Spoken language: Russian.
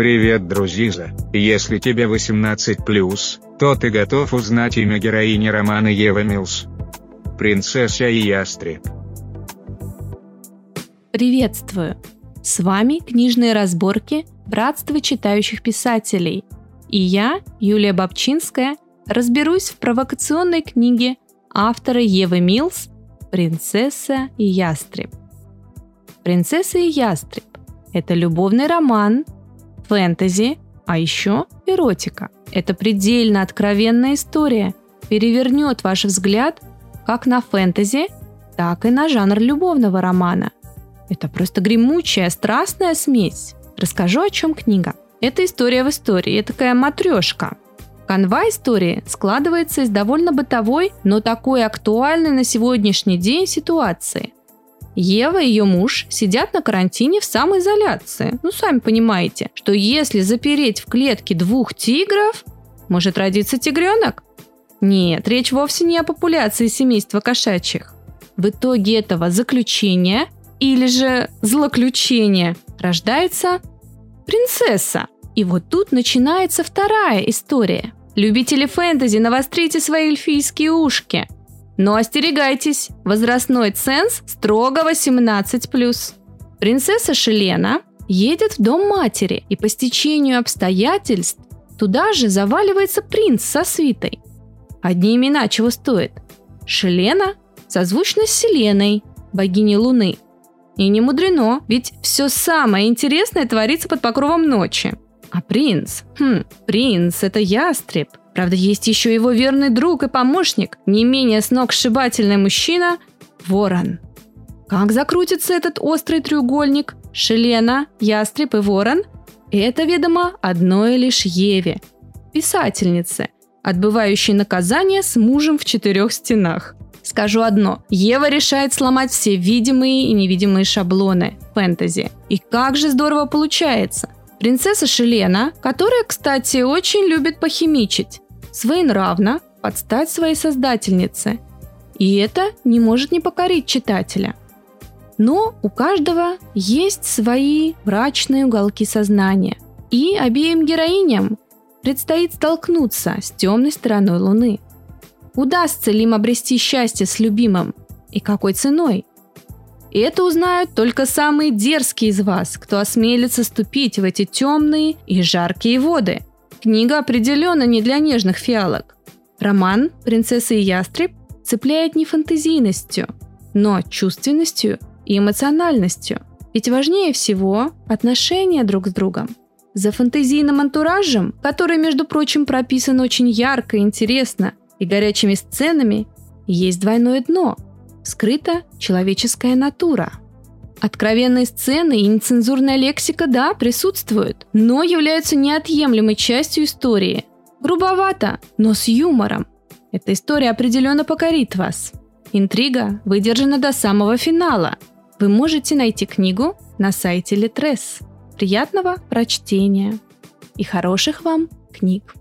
Привет, друзья! Если тебе 18+, то ты готов узнать имя героини романа Ева Милс. Принцесса и ястреб. Приветствую! С вами книжные разборки Братства читающих писателей. И я, Юлия Бабчинская, разберусь в провокационной книге автора Евы Милс «Принцесса и ястреб». «Принцесса и ястреб» – это любовный роман, фэнтези, а еще эротика. Это предельно откровенная история, перевернет ваш взгляд как на фэнтези, так и на жанр любовного романа. Это просто гремучая, страстная смесь. Расскажу, о чем книга. Это история в истории, это такая матрешка. Канва истории складывается из довольно бытовой, но такой актуальной на сегодняшний день ситуации – Ева и ее муж сидят на карантине в самоизоляции. Ну, сами понимаете, что если запереть в клетке двух тигров, может родиться тигренок? Нет, речь вовсе не о популяции семейства кошачьих. В итоге этого заключения или же злоключения рождается принцесса. И вот тут начинается вторая история. Любители фэнтези, навострите свои эльфийские ушки – но остерегайтесь, возрастной ценз строго 18+. Принцесса Шелена едет в дом матери, и по стечению обстоятельств туда же заваливается принц со свитой. Одни имена чего стоят. Шелена созвучна с Селеной, богиней Луны. И не мудрено, ведь все самое интересное творится под покровом ночи. А принц? Хм, принц – это ястреб. Правда, есть еще его верный друг и помощник, не менее сногсшибательный мужчина – Ворон. Как закрутится этот острый треугольник? Шелена, Ястреб и Ворон – это, ведомо, одной лишь Еве, писательнице, отбывающей наказание с мужем в четырех стенах. Скажу одно. Ева решает сломать все видимые и невидимые шаблоны фэнтези. И как же здорово получается. Принцесса Шелена, которая, кстати, очень любит похимичить, своенравна, подстать своей создательнице. И это не может не покорить читателя. Но у каждого есть свои мрачные уголки сознания. И обеим героиням предстоит столкнуться с темной стороной Луны. Удастся ли им обрести счастье с любимым и какой ценой? И это узнают только самые дерзкие из вас, кто осмелится ступить в эти темные и жаркие воды. Книга определенно не для нежных фиалок. Роман «Принцесса и ястреб» цепляет не фантазийностью, но чувственностью и эмоциональностью. Ведь важнее всего отношения друг с другом. За фантазийным антуражем, который, между прочим, прописан очень ярко и интересно, и горячими сценами, есть двойное дно – скрыта человеческая натура. Откровенные сцены и нецензурная лексика, да, присутствуют, но являются неотъемлемой частью истории. Грубовато, но с юмором. Эта история определенно покорит вас. Интрига выдержана до самого финала. Вы можете найти книгу на сайте Литрес. Приятного прочтения и хороших вам книг!